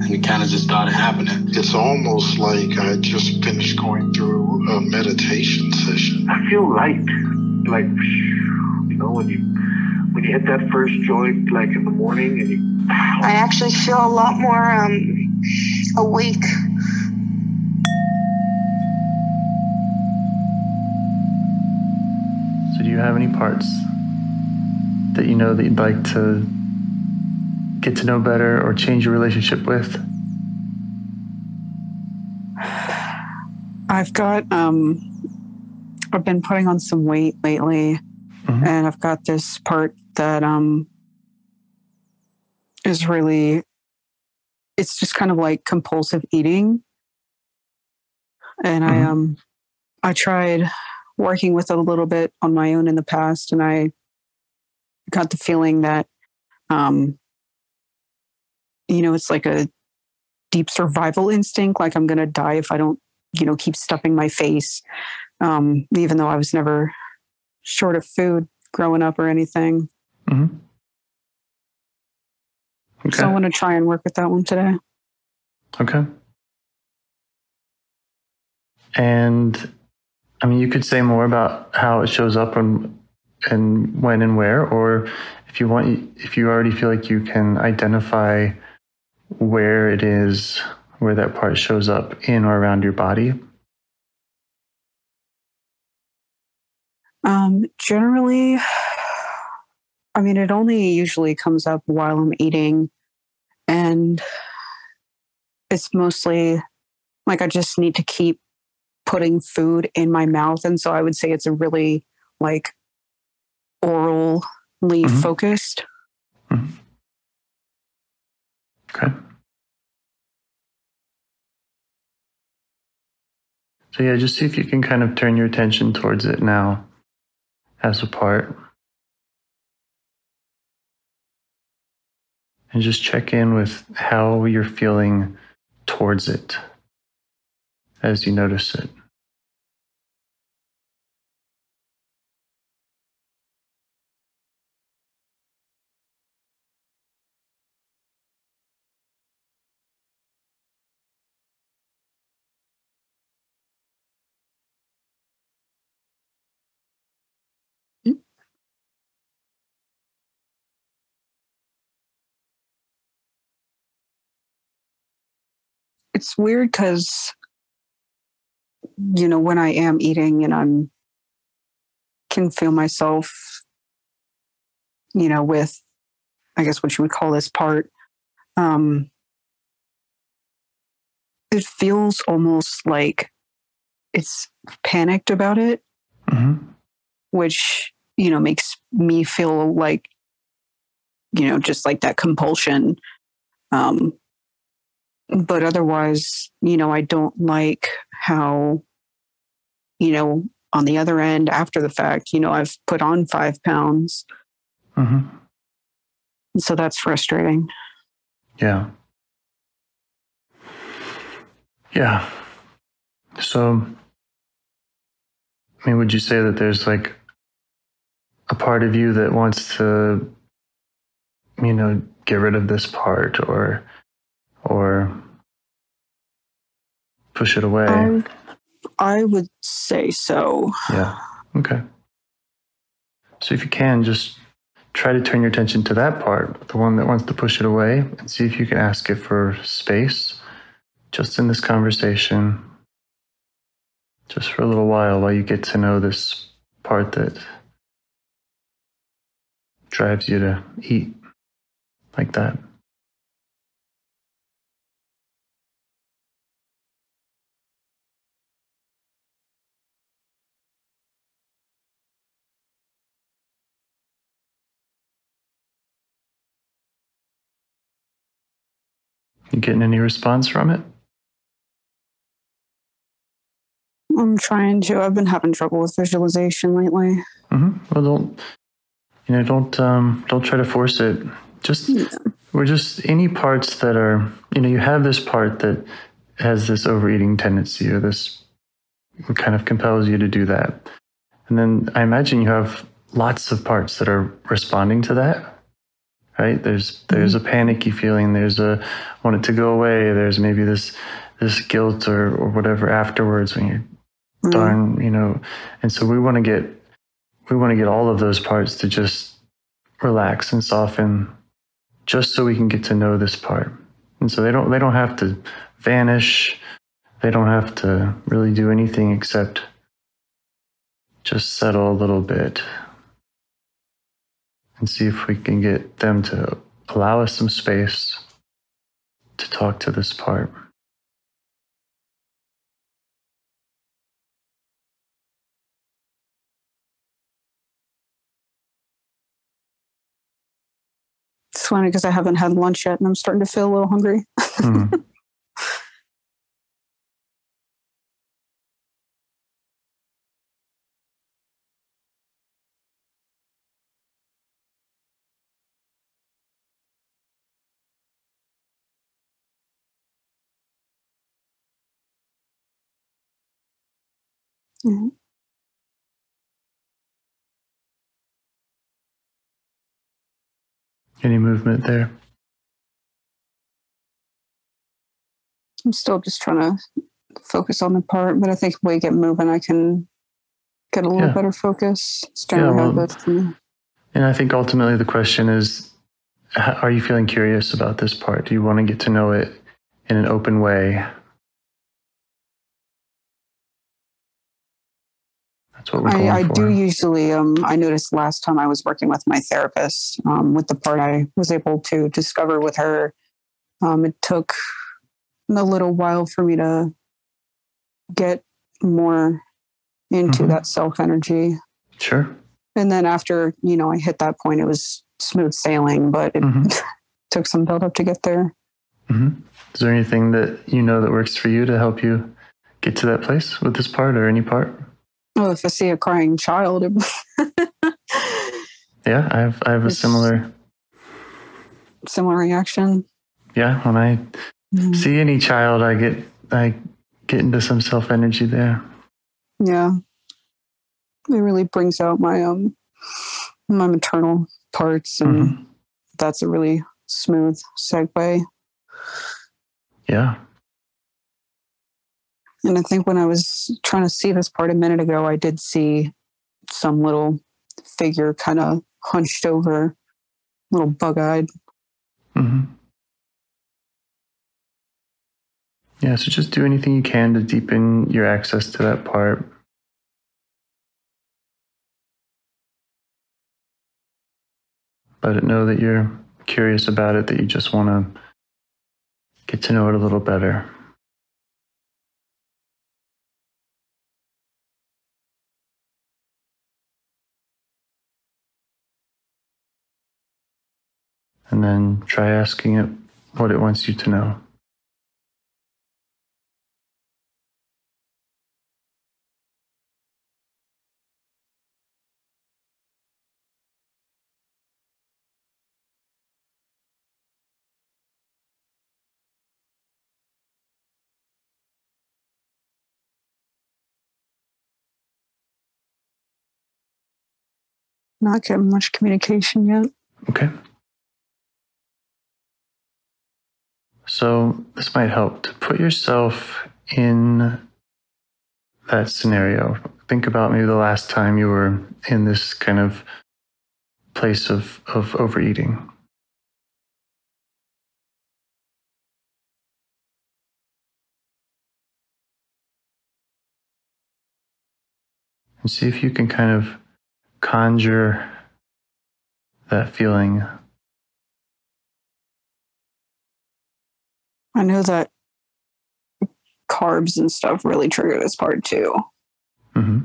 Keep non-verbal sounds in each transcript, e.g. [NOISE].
and it kind of just started happening. It's almost like I just finished going through a meditation session. I feel light. Like, you know, when you when you hit that first joint, like in the morning, and you I actually feel a lot more um awake. So, do you have any parts that you know that you'd like to get to know better or change your relationship with? I've got um I've been putting on some weight lately Mhm. and I've got this part that um is really it's just kind of like compulsive eating. And I Mhm. um I tried working with it a little bit on my own in the past and I got the feeling that um you know it's like a deep survival instinct like I'm going to die if I don't you know keep stuffing my face um even though I was never short of food growing up or anything Mm-hmm. Okay. so I want to try and work with that one today Okay. And I mean, you could say more about how it shows up and and when and where, or if you want, if you already feel like you can identify where it is, where that part shows up in or around your body. Um, generally, I mean, it only usually comes up while I'm eating, and it's mostly like I just need to keep putting food in my mouth, and so I would say it's a really like orally Mhm. focused. Okay. So yeah, just see if you can kind of turn your attention towards it now as a part. And just check in with how you're feeling towards it as you notice it. It's weird because you know when I am eating and I'm can feel myself, you know, with I guess what you would call this part. Um, it feels almost like it's panicked about it, hmm which you know makes me feel like you know just like that compulsion. Um, but otherwise, you know, I don't like how you know, on the other end after the fact, you know, I've put on five pounds. Mm-hmm. So that's frustrating. Yeah. Yeah. So, I mean, would you say that there's like a part of you that wants to, you know, get rid of this part or, or push it away? I, I would say so. Yeah. Okay. So if you can, just try to turn your attention to that part, the one that wants to push it away, and see if you can ask it for space just in this conversation, just for a little while while you get to know this part that drives you to eat like that. You getting any response from it? I'm trying to. I've been having trouble with visualization lately. hmm Well, don't you know? Don't um, don't try to force it. Just Yeah. we're just any parts that are you know you have this part that has this overeating tendency or this kind of compels you to do that, and then I imagine you have lots of parts that are responding to that. Right? There's there's a panicky feeling. There's a want it to go away. There's maybe this this guilt or, or whatever afterwards when you're Mm. darn you know and so we want to get we want to get all of those parts to just relax and soften just so we can get to know this part and so they don't they don't have to vanish they don't have to really do anything except just settle a little bit and see if we can get them to allow us some space to talk to this part It's funny because I haven't had lunch yet and I'm starting to feel a little hungry. Mhm. [LAUGHS] Mhm. any movement there I'm still just trying to focus on the part, but I think if we get moving, I can get a little Yeah. better focus. Yeah, well, it goes for me. And I think ultimately the question is are you feeling curious about this part? Do you want to get to know it in an open way? I, I do usually. Um, I noticed last time I was working with my therapist um, with the part I was able to discover with her. Um, it took a little while for me to get more into Mhm. that self energy, Sure. and then after you know I hit that point, it was smooth sailing. But it Mhm. [LAUGHS] took some build up to get there. hmm Is there anything that you know that works for you to help you get to that place with this part or any part? Oh, if I see a crying child, Yeah, I have. I have a It's- similar. similar reaction. Yeah, when I Mm. see any child, I get I get into some self energy there. Yeah. It really brings out my um my maternal parts and Mhm. that's a really smooth segue. Yeah. And I think when I was trying to see this part a minute ago, I did see some little figure kind of hunched over, little bug eyed. Mm-hmm. Yeah, so just do anything you can to deepen your access to that part. Let it know that you're curious about it, that you just want to get to know it a little better. and then try asking it what it wants you to know. Not getting much communication yet. Okay. So this might help to put yourself in that scenario. Think about maybe the last time you were in this kind of place of, of overeating. And see if you can kind of conjure that feeling. I know that carbs and stuff really trigger this part too, hmm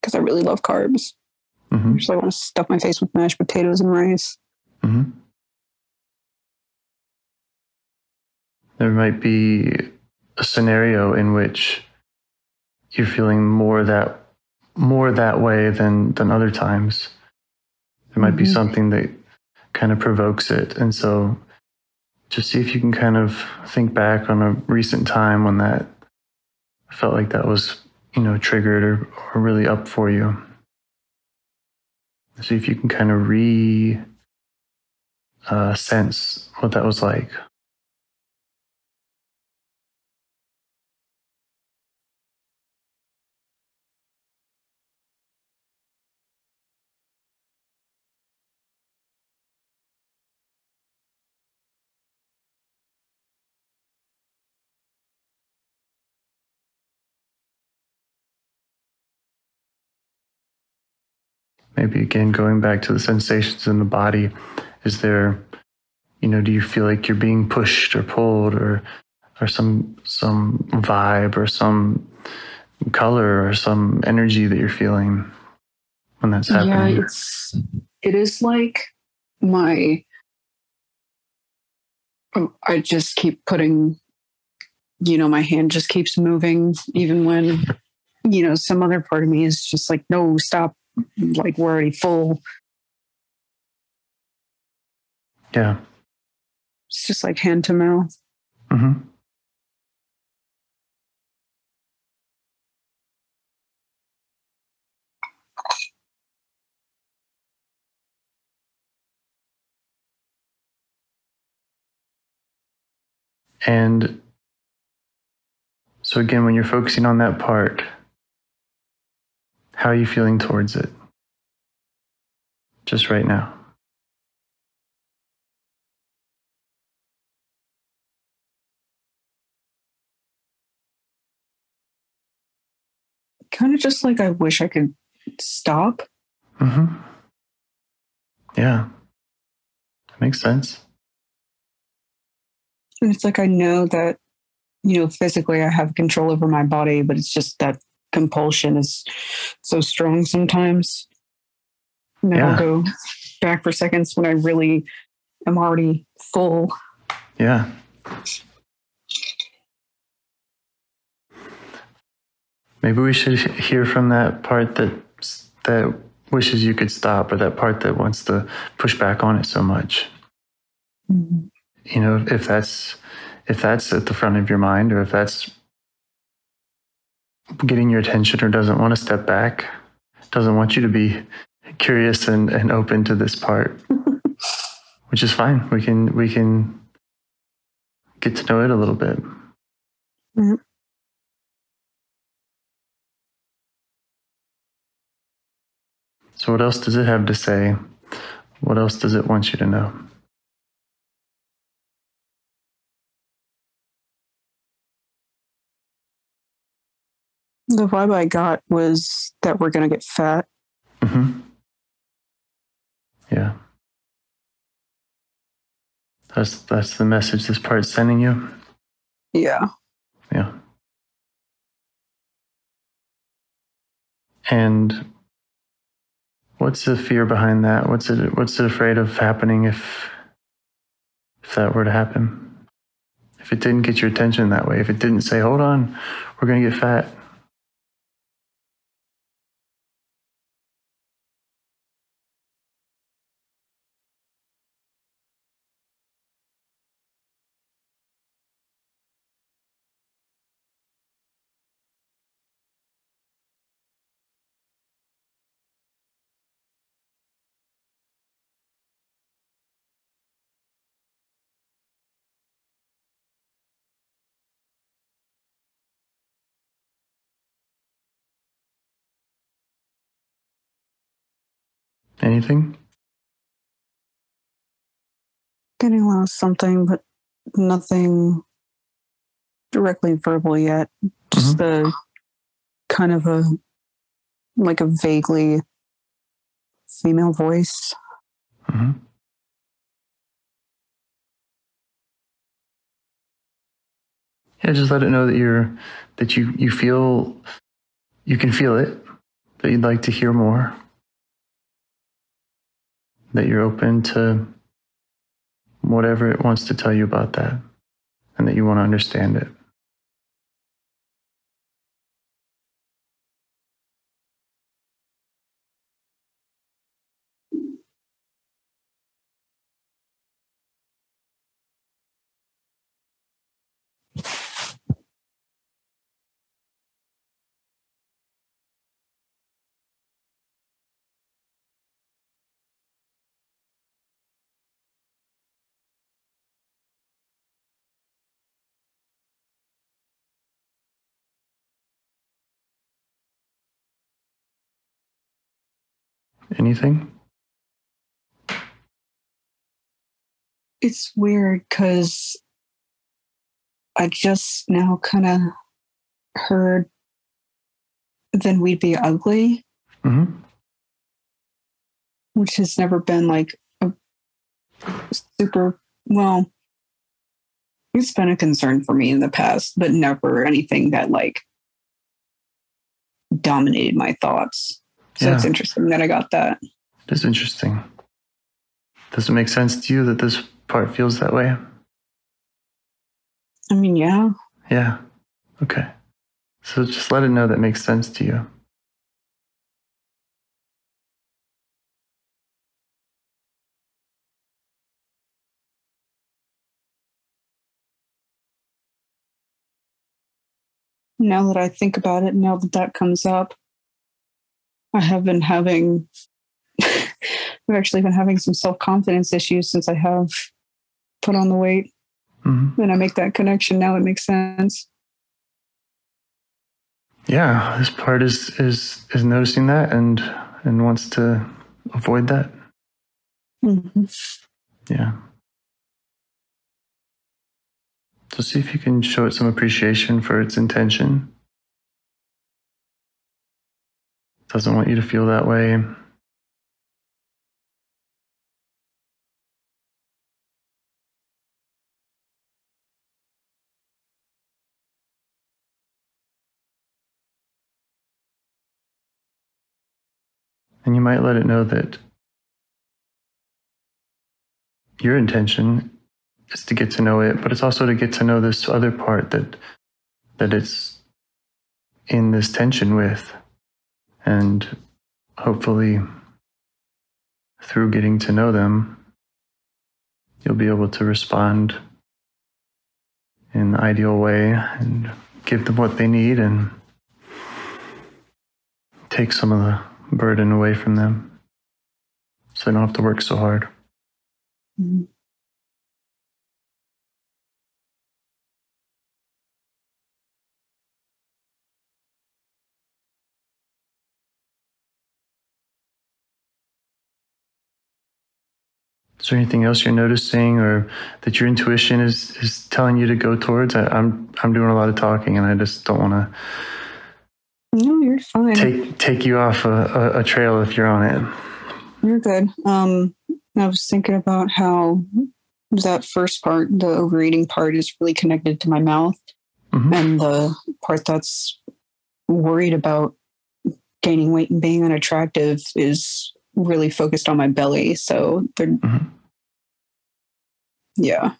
because I really love carbs. hmm I just like want to stuff my face with mashed potatoes and rice. hmm There might be a scenario in which you're feeling more that more that way than than other times. There might be Mhm. something that kind of provokes it, and so just see if you can kind of think back on a recent time when that felt like that was you know triggered or, or really up for you. See if you can kind of re uh, sense what that was like. Maybe again, going back to the sensations in the body, is there, you know, do you feel like you're being pushed or pulled or, or some, some vibe or some color or some energy that you're feeling when that's happening? Yeah, it's it is like my I just keep putting you know, my hand just keeps moving even when you know, some other part of me is just like, no, stop. Like we're already full. yeah. It's just like hand to mouth. hmm And so, again, when you're focusing on that part, how are you feeling towards it? Just right now. Kind of just like I wish I could stop. hmm Yeah. That makes sense. And it's like I know that, you know, physically I have control over my body, but it's just that compulsion is so strong sometimes. And Yeah. I'll go back for seconds when I really am already full. Yeah. Maybe we should hear from that part that that wishes you could stop, or that part that wants to push back on it so much. Mm-hmm. You know, if that's if that's at the front of your mind, or if that's getting your attention, or doesn't want to step back, doesn't want you to be curious and, and open to this part, [LAUGHS] which is fine. We can we can get to know it a little bit. Mhm. So, what else does it have to say? What else does it want you to know? The vibe I got was that we're going to get fat. hmm Yeah. That's that's the message this part's sending you. Yeah. Yeah. And what's the fear behind that? What's it what's it afraid of happening if if that were to happen? If it didn't get your attention that way, if it didn't say, hold on, we're gonna get fat. Anything? Getting lost something, but nothing directly verbal yet. Just a kind of a like a vaguely female voice. hmm Yeah, just let it know that you're that you you feel you can feel it, that you'd like to hear more, that you're open to whatever it wants to tell you about that, and that you want to understand it. Anything? It's weird because I just now kind of heard then we'd be ugly, hmm which has never been like a super well. It's been a concern for me in the past, but never anything that like dominated my thoughts. So it's interesting that I got that. It's interesting. Does it make sense to you that this part feels that way? I mean, yeah, Yeah. Okay. So just let it know that makes sense to you. now that I think about it, now that that comes up, I have been having, [LAUGHS] I've actually been having some self confidence issues since I have put on the weight. hmm When I make that connection, now it makes sense. Yeah, this part is is is noticing that and and wants to avoid that. Mhm. Yeah. So see if you can show it some appreciation for its intention. Doesn't want you to feel that way. And you might let it know that your intention is to get to know it, but it's also to get to know this other part that that it's in this tension with. And hopefully through getting to know them, you'll be able to respond in the ideal way and give them what they need and take some of the burden away from them so they don't have to work so hard. Mhm. Is there anything else you're noticing or that your intuition is, is telling you to go towards? I, I'm I'm doing a lot of talking and I just don't want to. No, you're fine. take take you off a, a, a trail if you're on it. You're good. Um, I was thinking about how that first part, the overeating part, is really connected to my mouth, Mhm. and the part that's worried about gaining weight and being unattractive is really focused on my belly. So they're, Mhm. yeah,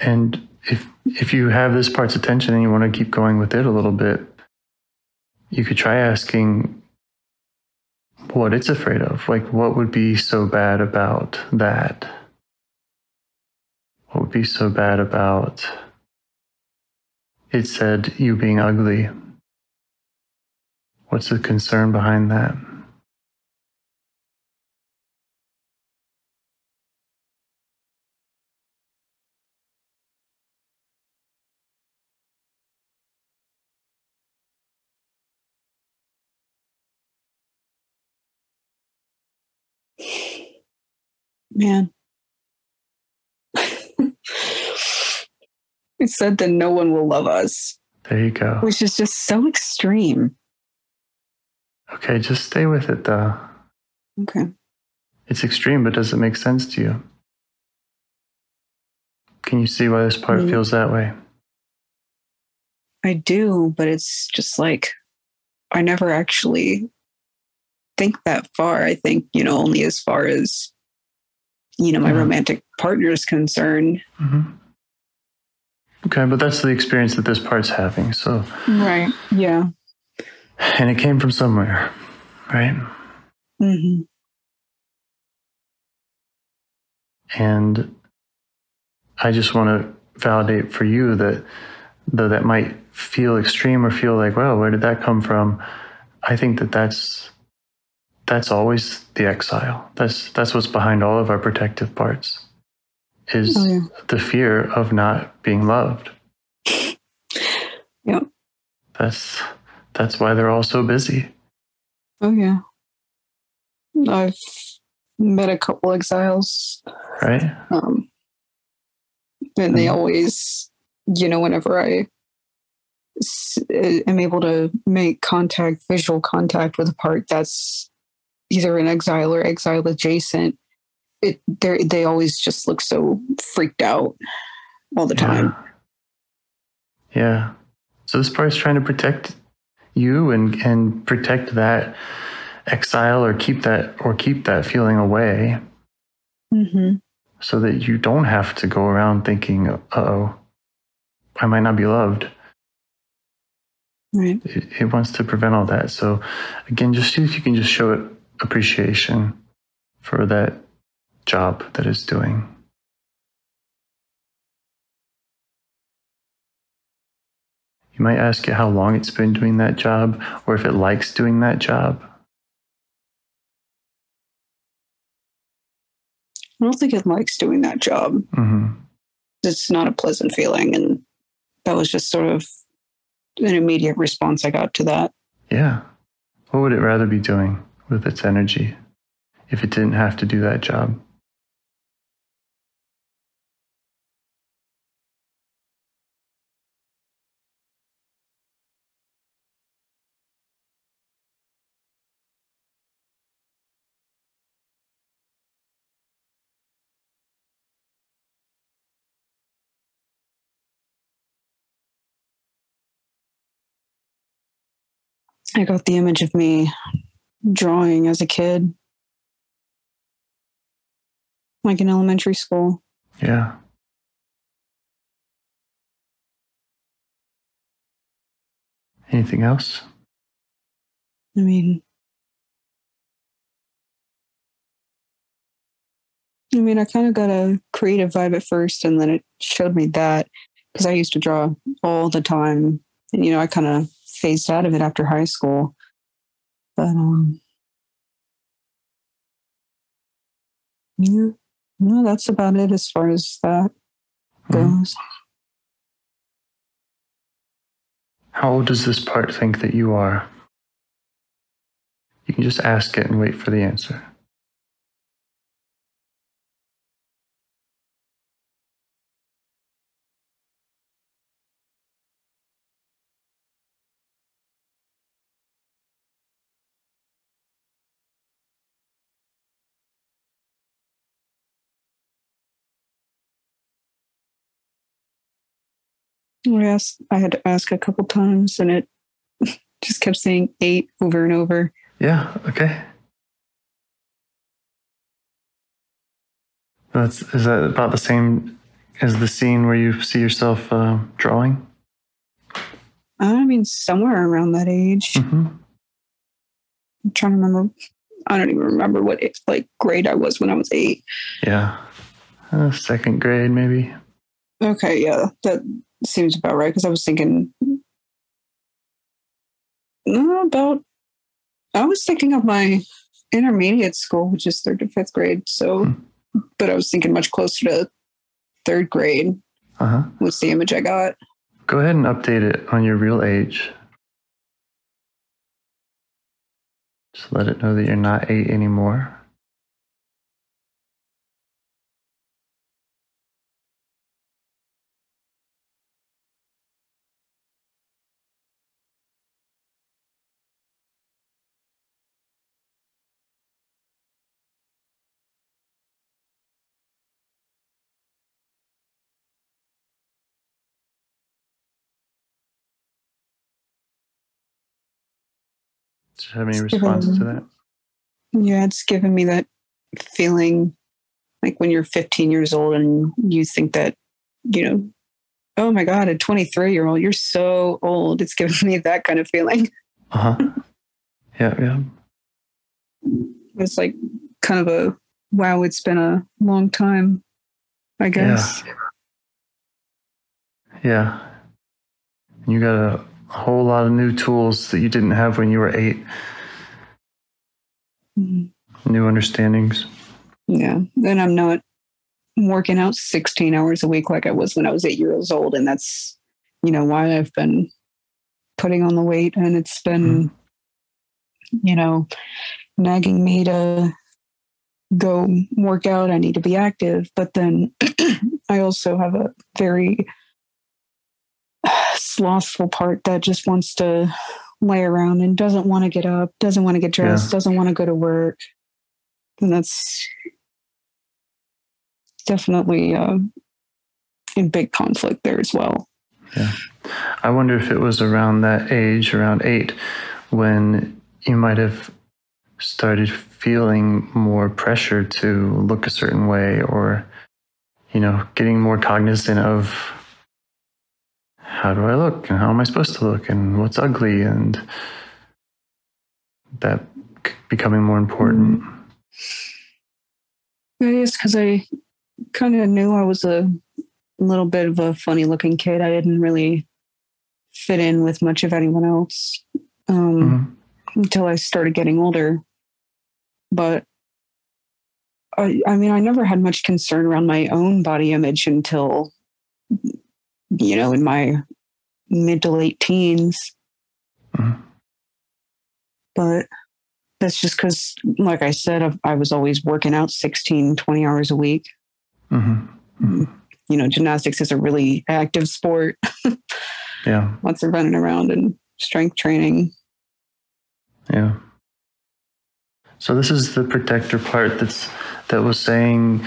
And if if you have this part's attention and you want to keep going with it a little bit, you could try asking what it's afraid of. Like what would be so bad about that? What would be so bad about it said you being ugly? What's the concern behind that? Man. [LAUGHS] it said that no one will love us. There you go. Which is just so extreme. Okay, just stay with it though. Okay. It's extreme, but does it make sense to you? Can you see why this part Mm. feels that way? I do, but it's just like I never actually think that far. I think, you know, only as far as, you know, my Yeah. romantic partner is concerned. hmm Okay, but that's the experience that this part's having. So, Right. Yeah. And it came from somewhere, right? hmm And I just want to validate for you that though that might feel extreme or feel like, well, where did that come from? I think that that's that's always the exile. That's that's what's behind all of our protective parts. Is Oh, yeah. the fear of not being loved. Yeah. That's that's why they're all so busy. Oh, yeah. I've met a couple exiles Right? Um, and they Mhm. always, you know, whenever I s- am able to make contact, visual contact with a part that's either an exile or exile adjacent, it they they always just look so freaked out all the time. Yeah. yeah. So this part's trying to protect you and and protect that exile or keep that or keep that feeling away Mm-hmm. so that you don't have to go around thinking, uh-oh, I might not be loved. Right. It, it wants to prevent all that. So again, just see if you can just show it appreciation for that job that it's doing. You might ask it how long it's been doing that job or if it likes doing that job. I don't think it likes doing that job. hmm It's not a pleasant feeling, and that was just sort of an immediate response I got to that. Yeah. What would it rather be doing with its energy if it didn't have to do that job? I got the image of me drawing as a kid, like in elementary school. Yeah. Anything else? I mean, I mean, I kind of got a creative vibe at first, and then it showed me that because I used to draw all the time, and you know, I kind of phased out of it after high school. But um, yeah, no, that's about it as far as that Mhm. goes. How old does this part think that you are? You can just ask it and wait for the answer. I asked, I had to ask a couple times, and it [LAUGHS] just kept saying eight over and over. Yeah, okay. That's is that about the same as the scene where you see yourself uh, drawing? I mean, somewhere around that age. hmm I'm trying to remember. I don't even remember what like grade I was when I was eight. Yeah, uh, second grade maybe. Okay, yeah, that seems about right because I was thinking uh, about. I was thinking of my intermediate school, which is third to fifth grade. So, Hmm. but I was thinking much closer to third grade Uh huh. was the image I got. Go ahead and update it on your real age. Just let it know that you're not eight anymore. Do you have any response to that? Yeah, it's given me that feeling like when you're 15 years old and you think that, you know, oh my God, a 23 year old, you're so old. It's given [LAUGHS] me that kind of feeling. Uh huh. Yeah, yeah. It's like kind of a wow, it's been a long time, I guess. Yeah. You got a whole lot of new tools that you didn't have when you were eight, Mhm. new understandings. Yeah. And I'm not working out 16 hours a week like I was when I was eight years old. And that's, you know, why I've been putting on the weight. And it's been, you know, nagging me to go work out. I need to be active. But then [CLEARS THROAT] I also have a very slothful part that just wants to lay around and doesn't want to get up, doesn't want to get dressed, Yeah. doesn't want to go to work. And that's definitely uh, in big conflict there as well. Yeah. I wonder if it was around that age, around eight, when you might have started feeling more pressure to look a certain way or, you know, getting more cognizant of how do I look and how am I supposed to look and what's ugly and that becoming more important. I guess because I kind of knew I was a little bit of a funny looking kid. I didn't really fit in with much of anyone else um, Mhm. until I started getting older. But I, I mean, I never had much concern around my own body image until, you know, in my mid to late teens. Mhm. But that's just because, like I said, I, I was always working out 16, 20 hours a week. Mhm. Mhm. You know, gymnastics is a really active sport, [LAUGHS] Yeah. lots of running around and strength training. Yeah. So this is the protector part that's that was saying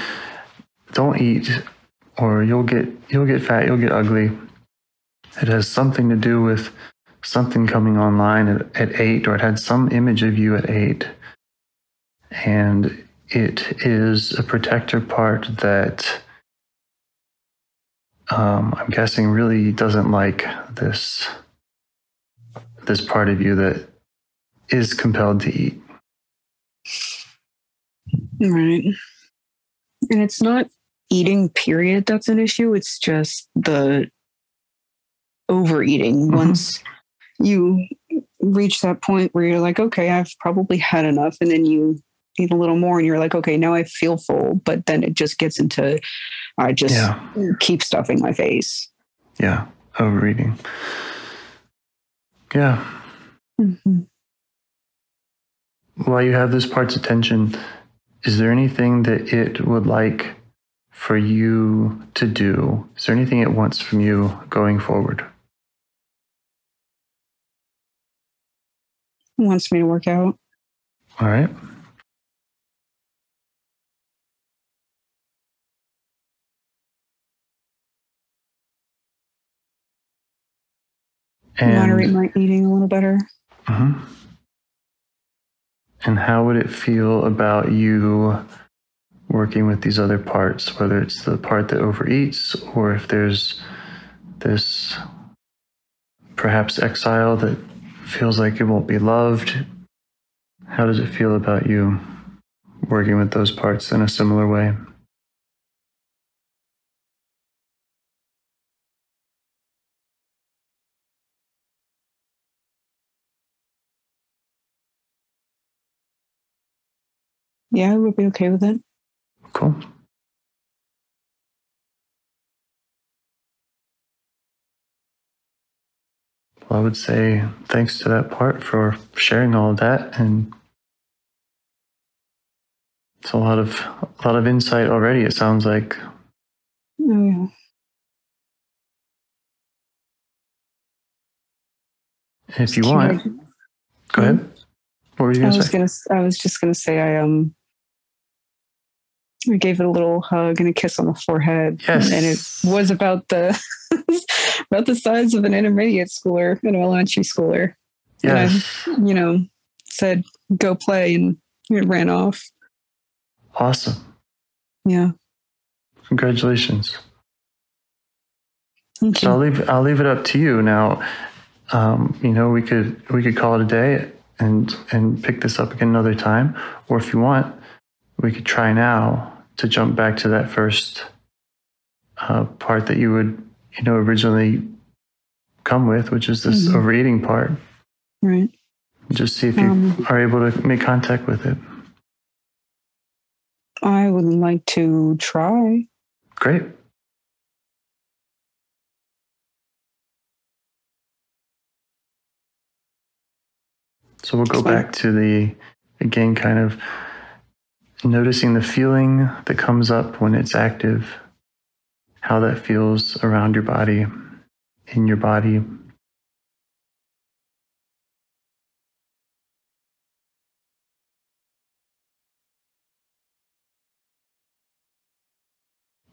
don't eat or you'll get you'll get fat, you'll get ugly. It has something to do with something coming online at, at 8 or it had some image of you at 8. And it is a protector part that um, I'm guessing really doesn't like this this part of you that is compelled to eat. Right. And it's not eating, period, that's an issue. It's just the overeating. Mhm. Once you reach that point where you're like, okay, I've probably had enough. And then you eat a little more and you're like, okay, now I feel full. But then it just gets into, I just Yeah. keep stuffing my face. Yeah. Overeating. Yeah. Mhm. While you have this part's attention, is there anything that it would like for you to do? Is there anything it wants from you going forward? Wants me to work out. All right. moderate my eating a little better. Mhm. and how would it feel about you working with these other parts, whether it's the part that overeats or if there's this perhaps exile that feels like it won't be loved? How does it feel about you working with those parts in a similar way? Yeah, I would be okay with it. Cool. Well, I would say thanks to that part for sharing all of that, and it's a lot of a lot of insight already. It sounds like. Oh, yeah. If you want, go ahead. What were you I going to was say? gonna. I was just gonna say I um. I gave it a little hug and a kiss on the forehead, Yes. and it was about the [LAUGHS] about the size of an intermediate schooler, an elementary schooler. Yes. You know, said, go play, and it ran off. Awesome. Yeah. Congratulations. Thank So I'll leave I'll leave it up to you now. Um, you know, we could we could call it a day and and pick this up again another time, or if you want, we could try now to jump back to that first uh, part that you would you know originally come with, which is this Mhm. overeating part. Right. Just see if you Um, are able to make contact with it. I would like to try. Great. So we'll go back to the, again, kind of noticing the feeling that comes up when it's active, how that feels around your body, in your body.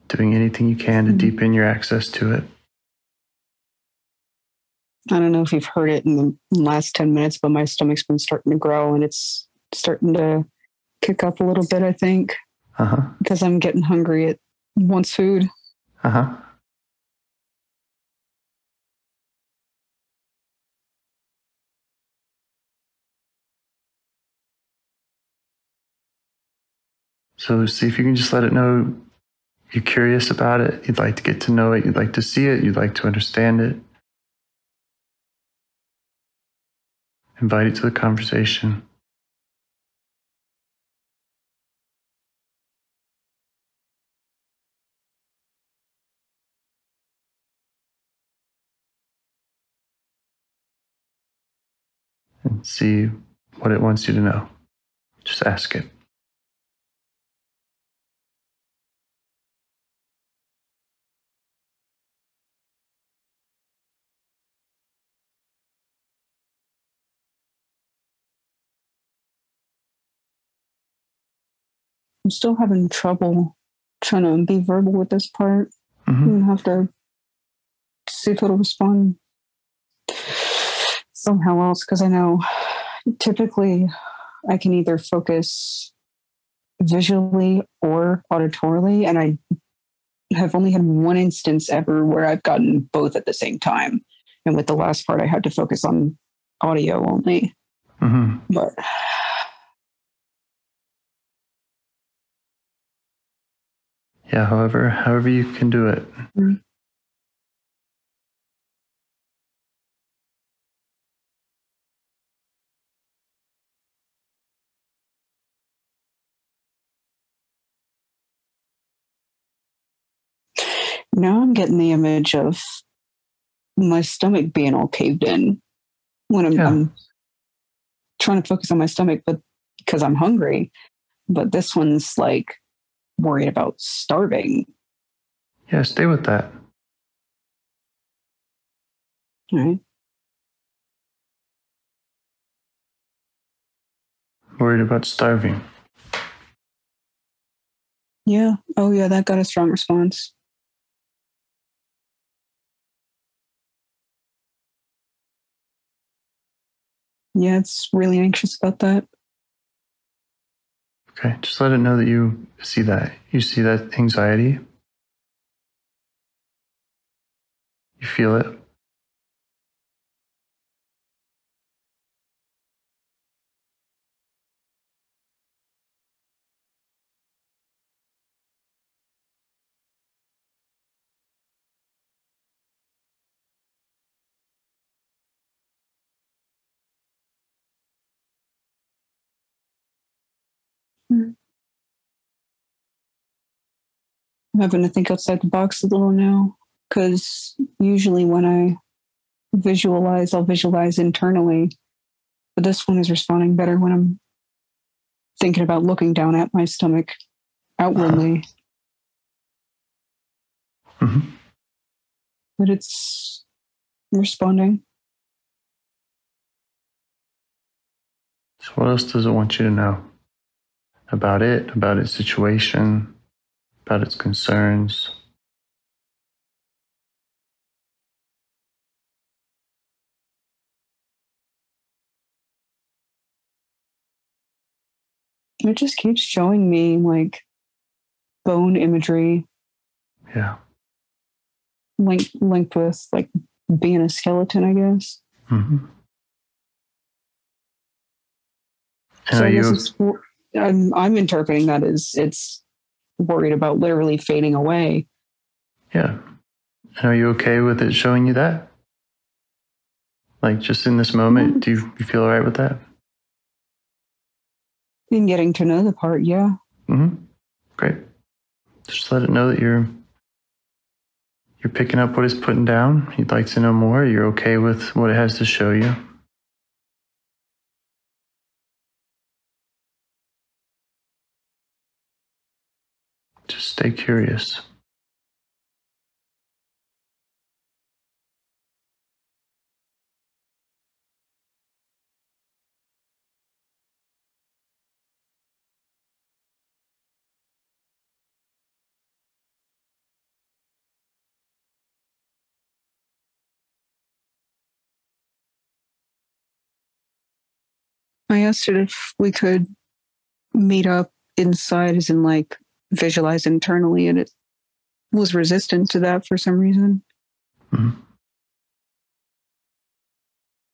Doing anything you can to Mhm. deepen your access to it. I don't know if you've heard it in the last 10 minutes, but my stomach's been starting to grow and it's starting to kick up a little bit, I think, Uh huh. because I'm getting hungry It wants food. Uh huh. So see if you can just let it know you're curious about it. You'd like to get to know it. You'd like to see it. You'd like to understand it. Invite it to the conversation. And see what it wants you to know. Just ask it. I'm still having trouble trying to be verbal with this part. hmm I'm gonna have to see if it'll respond somehow else because I know typically I can either focus visually or auditorily, and I have only had one instance ever where I've gotten both at the same time. And with the last part, I had to focus on audio only. hmm But Yeah, however, however you can do it. Mm. Now I'm getting the image of my stomach being all caved in when I'm, Yeah. I'm trying to focus on my stomach, but because I'm hungry. But this one's like worried about starving. Yeah, stay with that. Right. Worried about starving. Yeah. Oh, yeah. That got a strong response. Yeah, it's really anxious about that. Okay, just let it know that you see that. You see that anxiety. You feel it. I'm having to think outside the box a little now because usually when I visualize, I'll visualize internally. But this one is responding better when I'm thinking about looking down at my stomach outwardly. hmm But it's responding. So, what else does it want you to know about it, about its situation, about its concerns? it just keeps showing me like bone imagery Yeah. linked linked with like being a skeleton, I guess. hmm And so are you it's, I'm I'm interpreting that as it's worried about literally fading away. yeah. And are you okay with it showing you that? Like just in this moment, do you, you feel all right with that? In getting to know the part, yeah. Mm-hmm. Great. Just let it know that you're you're picking up what it's putting down. You'd like to know more. You're okay with what it has to show you. Stay curious. I asked it if we could meet up inside, as in like visualize internally, and it was resistant to that for some reason. Mhm.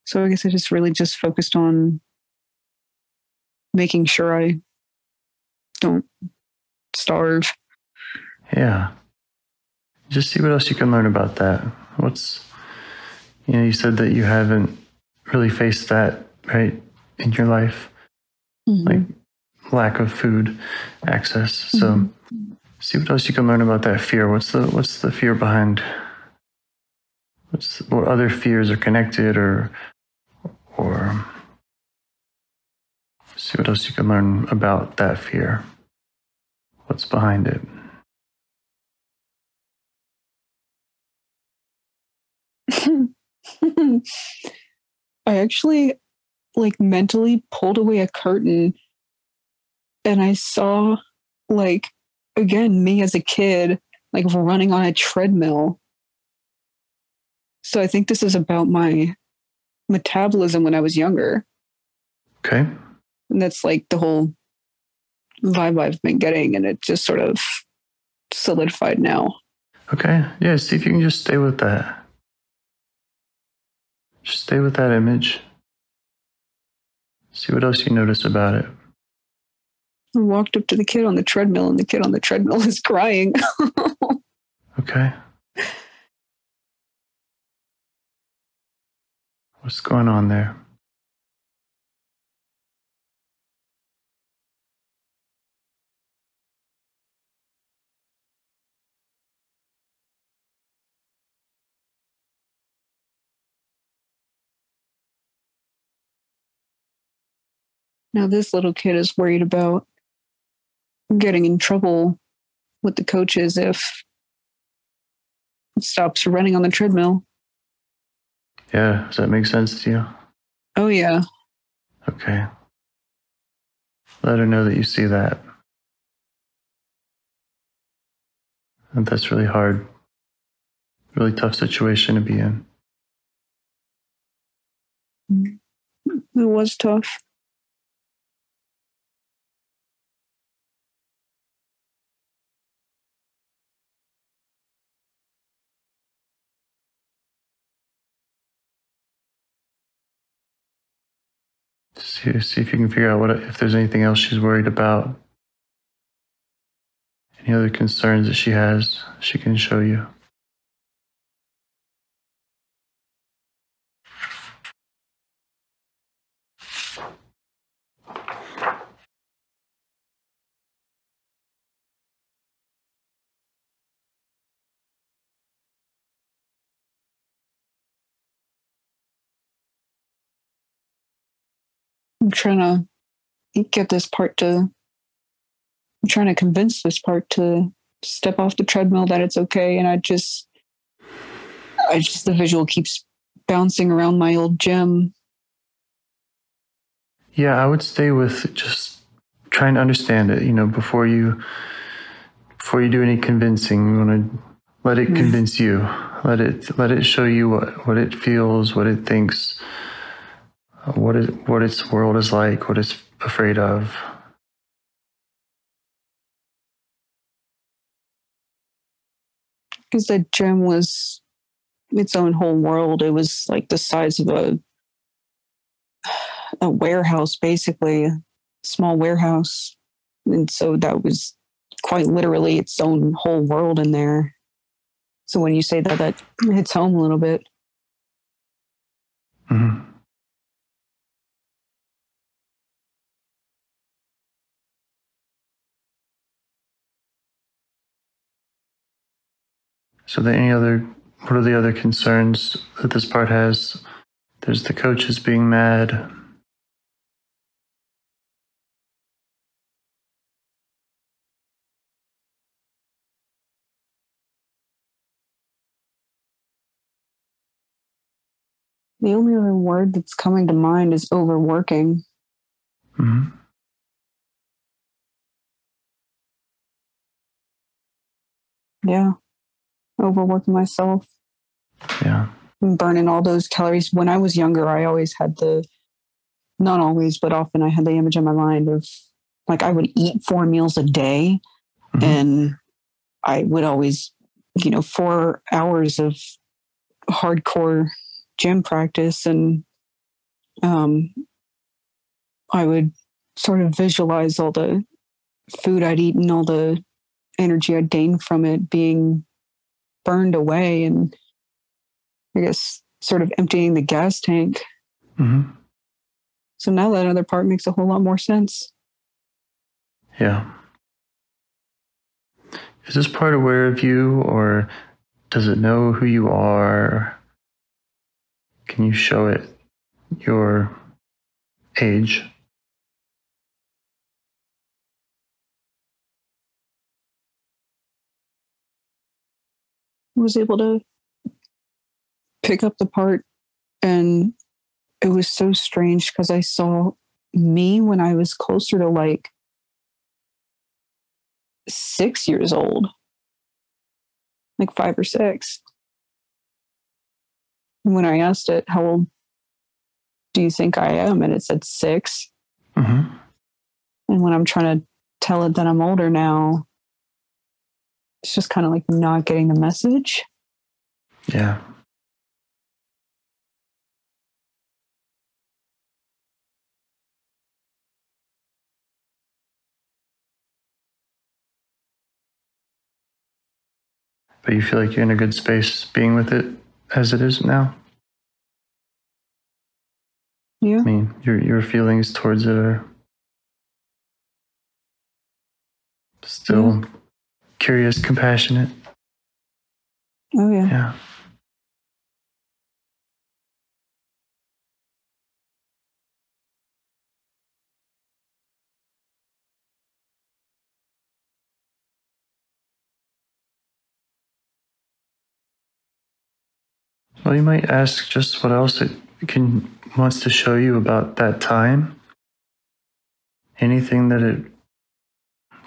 So I guess I just really just focused on making sure I don't starve. Yeah. Just see what else you can learn about that. What's, you know, you said that you haven't really faced that, right, in your life, like lack of food access. So mm-hmm. see what else you can learn about that fear. What's the what's the fear behind? What's what other fears are connected, or or see what else you can learn about that fear. What's behind it? [LAUGHS] I actually like mentally pulled away a curtain and I saw like again me as a kid like running on a treadmill. So I think this is about my metabolism when I was younger. Okay. And that's like the whole vibe I've been getting and it just sort of solidified now. Okay. Yeah. See if you can just stay with that. Just stay with that image. See what else you notice about it. I walked up to the kid on the treadmill and the kid on the treadmill is crying. [LAUGHS] Okay. What's going on there? Now, this little kid is worried about getting in trouble with the coaches if it stops running on the treadmill. Yeah. Does that make sense to you? Oh, yeah. Okay. Let her know that you see that. And that's really hard. Really tough situation to be in. It was tough. See, see if you can figure out what if there's anything else she's worried about. Any other concerns that she has, she can show you. I'm trying to get this part to, I'm trying to convince this part to step off the treadmill that it's okay. And I just, I just, the visual keeps bouncing around my old gym. Yeah, I would stay with just trying to understand it, you know, before you before you do any convincing, you want to let it Mm. convince you. Let it let it show you what, what it feels, what it thinks, what is what its world is like, what it's afraid of. Because the gem was its own whole world. It was like the size of a a warehouse, basically, a small warehouse, and so that was quite literally its own whole world in there. So when you say that, that hits home a little bit. So, the any other? What are the other concerns that this part has? There's the coaches being mad. The only other word that's coming to mind is overworking. hmm Yeah. Overworking myself. Yeah. burning all those calories. When I was younger, I always had the, not always, but often I had the image in my mind of like I would eat four meals a day Mhm. and I would always, you know, four hours of hardcore gym practice and um, I would sort of visualize all the food I'd eaten, all the energy I'd gained from it being burned away and I guess sort of emptying the gas tank. hmm So now that other part makes a whole lot more sense. Yeah. Is this part aware of you, or does it know who you are? Can you show it your age? Was able to pick up the part and it was so strange because I saw me when I was closer to like six years old, like five or six. And when I asked it, how old do you think I am? And it said six. hmm And when I'm trying to tell it that I'm older now, it's just kind of like not getting the message. Yeah. But you feel like you're in a good space being with it as it is now? Yeah. I mean, your your feelings towards it are still curious, compassionate. Oh, yeah. Yeah. Well, you might ask just what else it can wants to show you about that time. Anything that it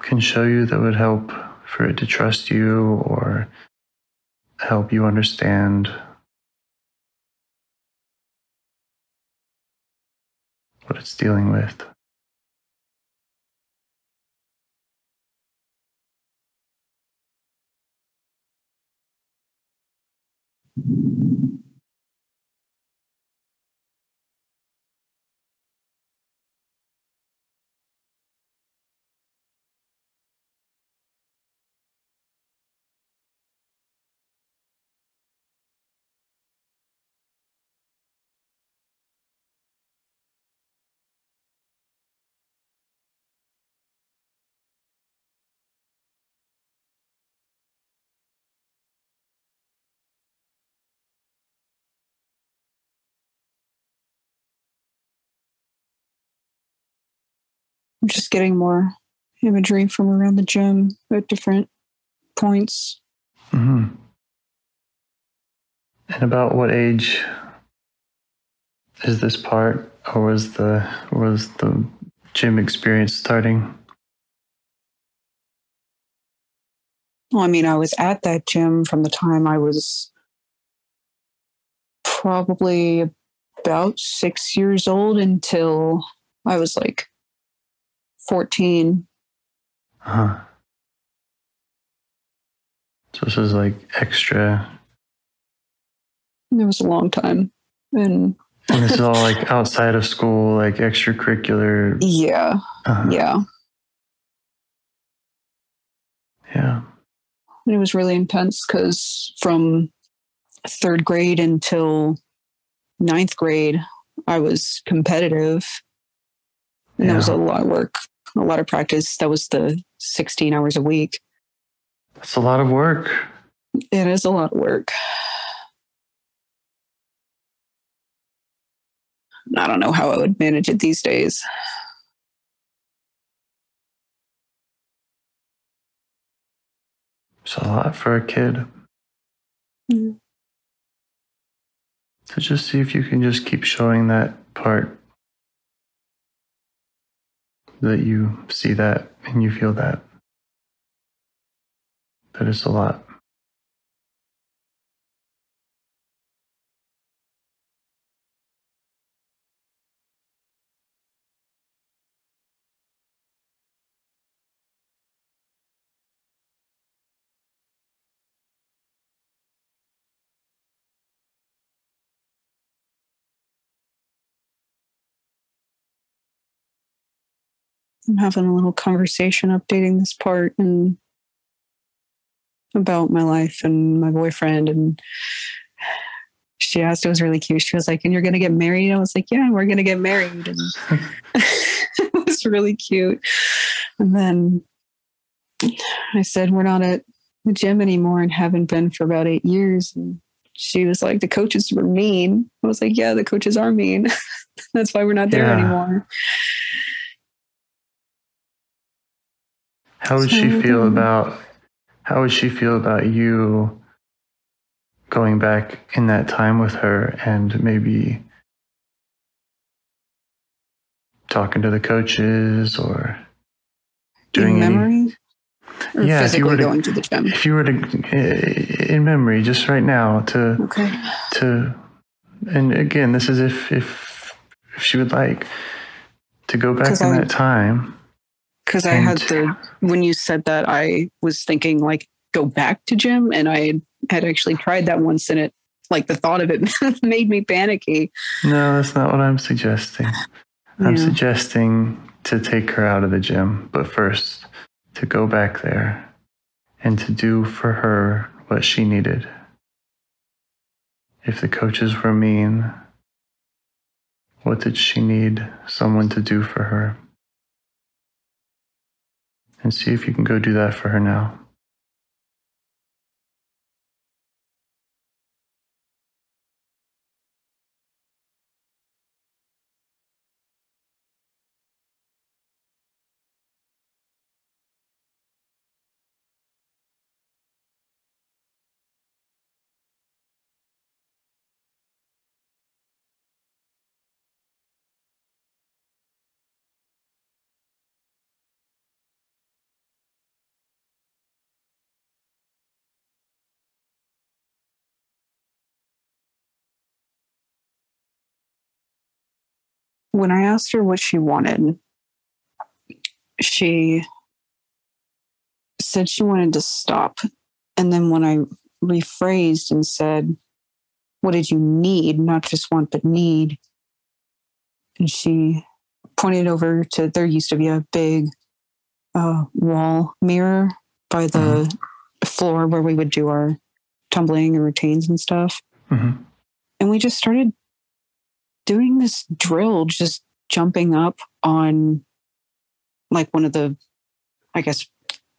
can show you that would help for it to trust you or help you understand what it's dealing with. I'm just getting more imagery from around the gym at different points. hmm And about what age is this part, or was the was the gym experience starting? Well, I mean, I was at that gym from the time I was probably about six years old until I was like 14. Huh. So this is like extra. It was a long time. And And this is all like [LAUGHS] outside of school, like extracurricular. yeah, Uh, yeah. Yeah. And it was really intense because from third grade until ninth grade, I was competitive. And that was a lot of work, a lot of practice. That was the 16 hours a week. That's a lot of work. It is a lot of work. I don't know how I would manage it these days. It's a lot for a kid. Mhm. So just see if you can just keep showing that part that you see that and you feel that. That is a lot. I'm having a little conversation updating this part and about my life and my boyfriend and she asked it was really cute. She was like and you're gonna get married? I was like yeah we're gonna get married. And [LAUGHS] [LAUGHS] it was really cute. And then i said we're not at the gym anymore and haven't been for about eight years. And she was like the coaches were mean. I was like yeah the coaches are mean. [LAUGHS] That's why we're not there Yeah. anymore How would she feel about how would she feel about you going back in that time with her and maybe talking to the coaches or doing in any- memory? Or Yeah, if you physically were to- going to the gym? if you were to eh, in memory just right now to okay. to and again this is if if if she would like to go back in I- that time because i had the when you said that i was thinking like go back to gym and i had actually tried that once and it like the thought of it [LAUGHS] made me panicky. No that's not what i'm suggesting. I'm Yeah. suggesting to take her out of the gym but first to go back there and to do for her what she needed. If the coaches were mean what did she need someone to do for her and see if you can go do that for her now when i asked her what she wanted she said she wanted to stop. And then when i rephrased and said what did you need? Not just want but need and she pointed over to there used to be a big uh, wall mirror by the floor where we would do our tumbling and routines and stuff. Hmm and we just started doing this drill just jumping up on like one of the i guess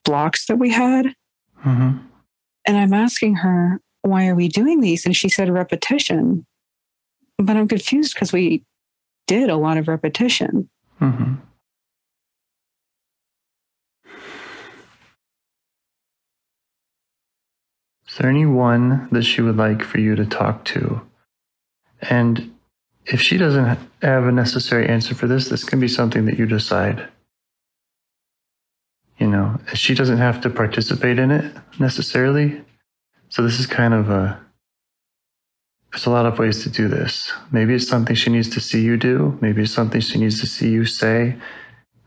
blocks that we had. Hmm and i'm asking her why are we doing these? And she said repetition. But i'm confused because we did a lot of repetition. Hmm Is there anyone that she would like for you to talk to? And if she doesn't have a necessary answer for this, this can be something that you decide. You know, she doesn't have to participate in it necessarily. So this is kind of a there's a lot of ways to do this. Maybe it's something she needs to see you do. Maybe it's something she needs to see you say.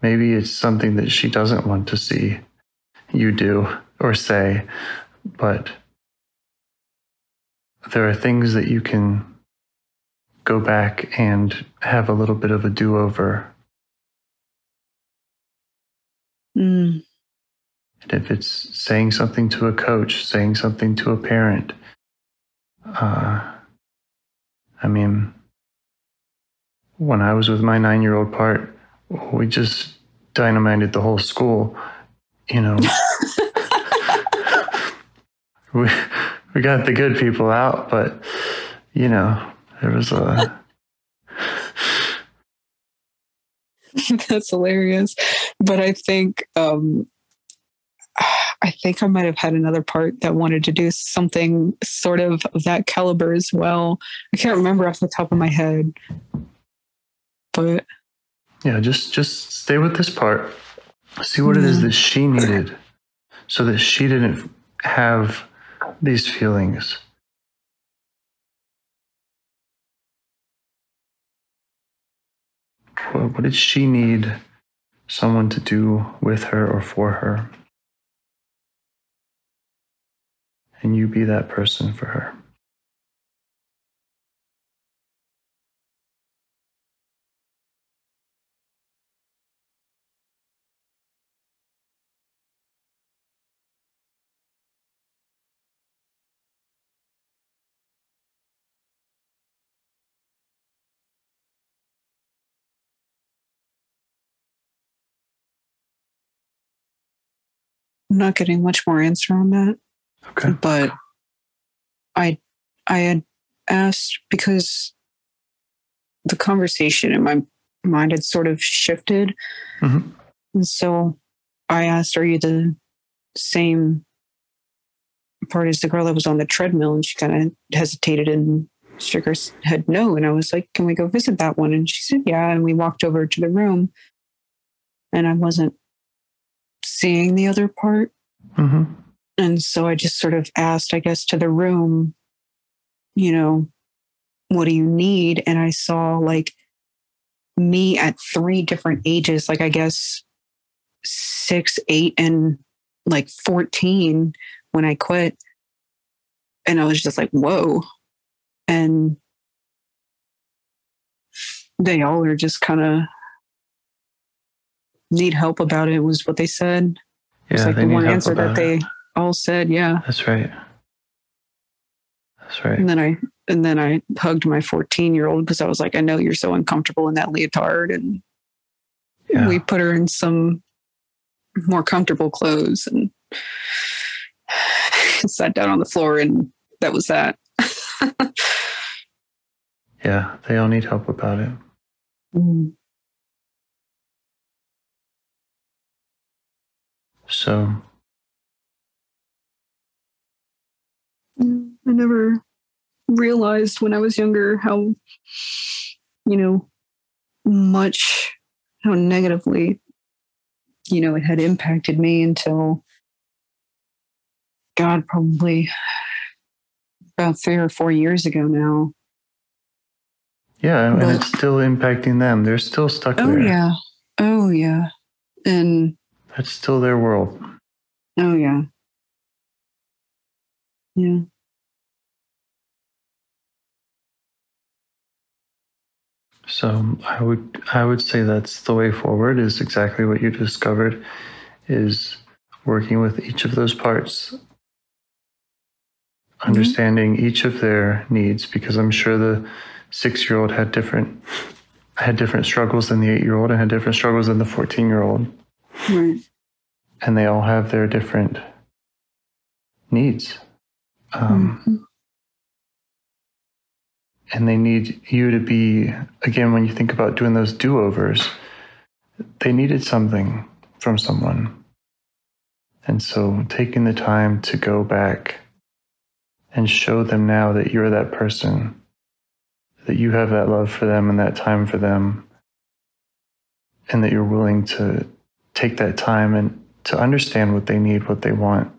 Maybe it's something that she doesn't want to see you do or say. but there are things that you can go back and have a little bit of a do over. Mm, And if it's saying something to a coach, saying something to a parent, uh, I mean, when I was with my nine year old part, we just dynamited the whole school, you know. [LAUGHS] [LAUGHS] we, we got the good people out, but, you know, there was a. [LAUGHS] that's hilarious. But I think um, I think I might have had another part that wanted to do something sort of of that caliber as well. I can't remember off the top of my head, but Yeah, just just stay with this part. See what it is that she needed so that she didn't have these feelings. What, did she need someone to do with her or for her? And you be that person for her. Not getting much more answer on that. Okay. But I I had asked because the conversation in my mind had sort of shifted. Mhm. And so I asked, Are you the same part as the girl that was on the treadmill? And she kind of hesitated and shook her head no. And I was like, Can we go visit that one? And she said, Yeah. And we walked over to the room and I wasn't seeing the other part. hmm And so I just sort of asked, I guess, to the room, you know, what do you need? And I saw like me at three different ages, like I guess six, eight, and like 14 when I quit. And I was just like, whoa. And they all are just kind of need help about it, was what they said. It's Yeah, like they the one answer that it. they all said, yeah. That's right. That's right. And then I and then I hugged my 14 year old because I was like, I know you're so uncomfortable in that leotard. And Yeah. we put her in some more comfortable clothes and [SIGHS] sat down on the floor and that was that. [LAUGHS] Yeah, they all need help about it. Mm. So, I never realized when I was younger how, you know, much, how negatively, you know, it had impacted me until God, probably about three or four years ago now. yeah, and But- it's still impacting them. They're still stuck Oh, there. yeah. Oh, yeah. And That's still their world. oh, yeah. Yeah. So I would I would say that's the way forward is exactly what you discovered is working with each of those parts mm-hmm. understanding each of their needs because I'm sure the 6-year-old had different had different struggles than the 8-year-old and had different struggles than the 14-year-old Right. and they all have their different needs um, Mhm. and they need you to be again when you think about doing those do-overs they needed something from someone and so taking the time to go back and show them now that you're that person that you have that love for them and that time for them and that you're willing to take that time and to understand what they need what they want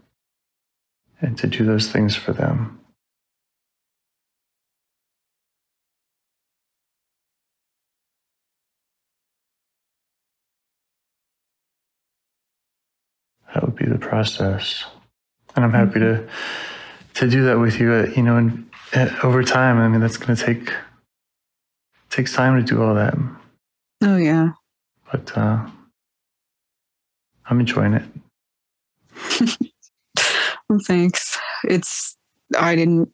and to do those things for them That would be the process. and I'm happy to to do that with you. Uh, you know, and uh, over time, I mean, that's going to take takes time to do all that, Oh yeah. but uh, I'm enjoying it. [LAUGHS] Well, thanks. It's I didn't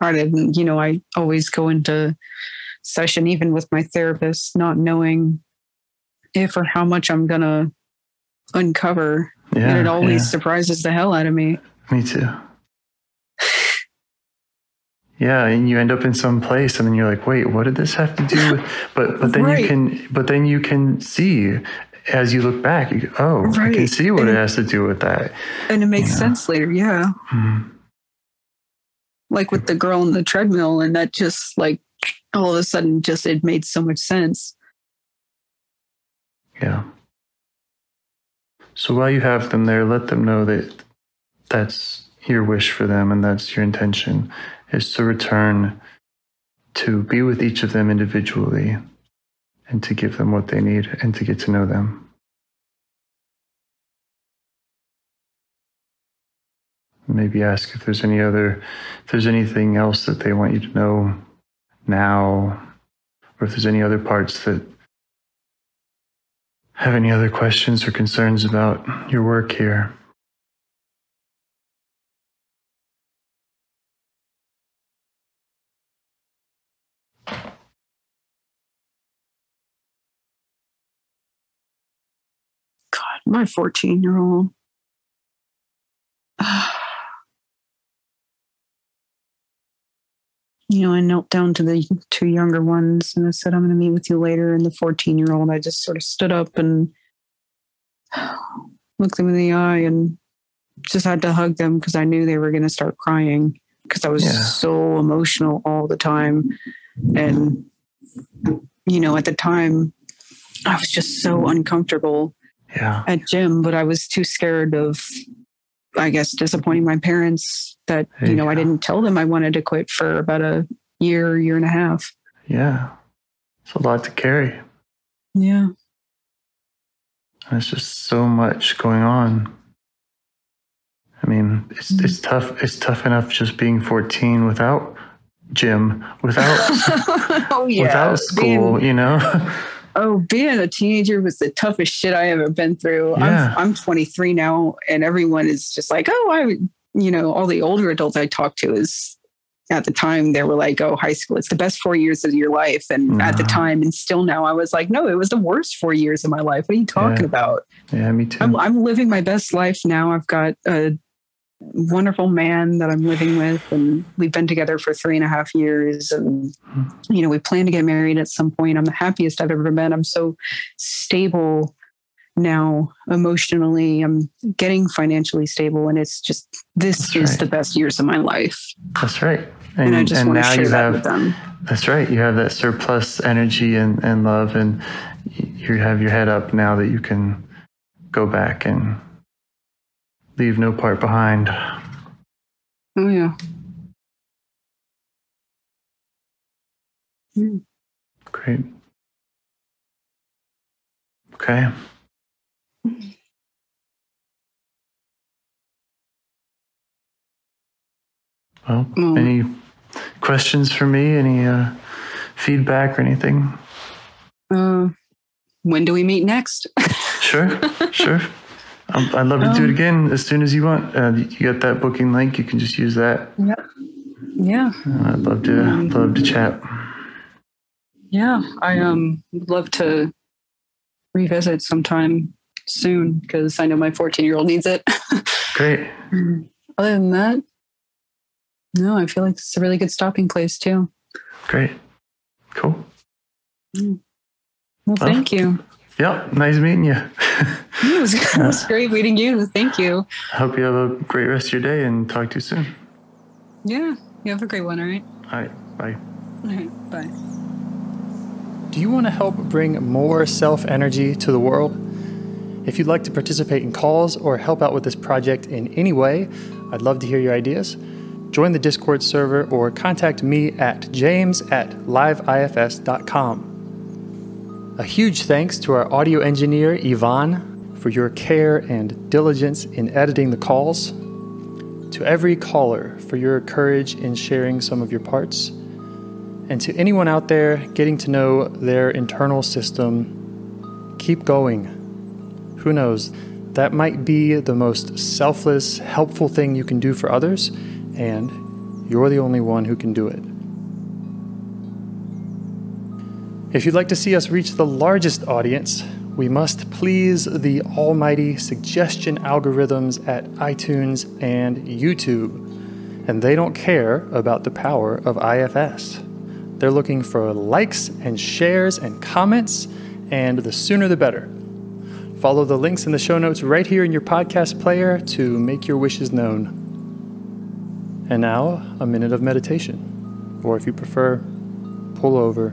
I didn't, you know, I always go into session even with my therapist not knowing if or how much I'm gonna uncover. Yeah, and it always yeah. surprises the hell out of me. Me too. Yeah, and you end up in some place, and then you're like, "Wait, what did this have to do with?" [LAUGHS] But but then you can but then you can see as you look back. You go, oh, I can see what it it- has to do with that. And it makes sense later, yeah. Mhm. Like with the girl on the treadmill, and that just like all of a sudden just it made so much sense. Yeah. So while you have them there, let them know that that's your wish for them, and that's your intention is to return to be with each of them individually and to give them what they need and to get to know them. Maybe ask if there's any other, if there's anything else that they want you to know now, or if there's any other parts that have any other questions or concerns about your work here. My 14 year old. [SIGHS] You know, I knelt down to the two younger ones and I said, I'm going to meet with you later. And the 14 year old, I just sort of stood up and [SIGHS] looked them in the eye and just had to hug them because I knew they were going to start crying because I was Yeah. so emotional all the time. And, you know, at the time, I was just so uncomfortable Yeah. at gym, but I was too scared of, I guess, disappointing my parents that, you you know, I didn't tell them I wanted to quit for about a year, year and a half. Yeah. It's a lot to carry. Yeah. There's just so much going on. I mean, it's Mm. it's tough. It's tough enough just being 14 without gym, without [LAUGHS] oh, yeah. without school. Being, you know. [LAUGHS] oh, being a teenager was the toughest shit I ever been through. Yeah. I'm, I'm 23 now, and everyone is just like, oh, I, you know, all the older adults I talk to is at the time they were like, oh, high school, it's the best four years of your life. And at the time, and still now, I was like, no, it was the worst four years of my life. What are you talking Yeah. about? yeah, me too. I'm, I'm living my best life now. I've got a wonderful man that I'm living with, and we've been together for three and a half years. And, you know, we plan to get married at some point. I'm the happiest I've ever been. I'm so stable now emotionally. I'm getting financially stable. And it's just, this That's is right. the best years of my life. That's right. And, I just want to now share you that have with them. That's right. You have that surplus energy and, and love, and you have your head up now that you can go back and leave no part behind. Oh, yeah. Great. Okay. Well, Mm. any questions for me? Any uh, feedback or anything? Uh, when do we meet next? Sure, [LAUGHS] sure. Um, I'd love to do it Um, again as soon as you want. Uh, you got that booking link. You can just use that. yeah. Uh, I'd love to love to chat. Yeah, I um would love to revisit sometime soon because I know my 14 year old needs it. [LAUGHS] Great. Other than that, no, I feel like it's a really good stopping place too. Great. Cool. Well, Well, thank you. Yep. Nice meeting you. [LAUGHS] It was, [LAUGHS] it was great meeting you. Thank you. Hope you have a great rest of your day and talk to you soon. Yeah, you have a great one. All right. All right. Bye. All right. Bye. Do you want to help bring more self energy to the world? If you'd like to participate in calls or help out with this project in any way, I'd love to hear your ideas. Join the Discord server or contact me at james at liveifs.com. A huge thanks to our audio engineer, Yvonne, for your care and diligence in editing the calls, to every caller for your courage in sharing some of your parts, and to anyone out there getting to know their internal system, keep going. Who knows? That might be the most selfless, helpful thing you can do for others, and you're the only one who can do it. If you'd like to see us reach the largest audience, we must please the almighty suggestion algorithms at iTunes and YouTube. And they don't care about the power of IFS. They're looking for likes and shares and comments, and the sooner the better. Follow the links in the show notes right here in your podcast player to make your wishes known. And now, a minute of meditation. Or if you prefer, pull over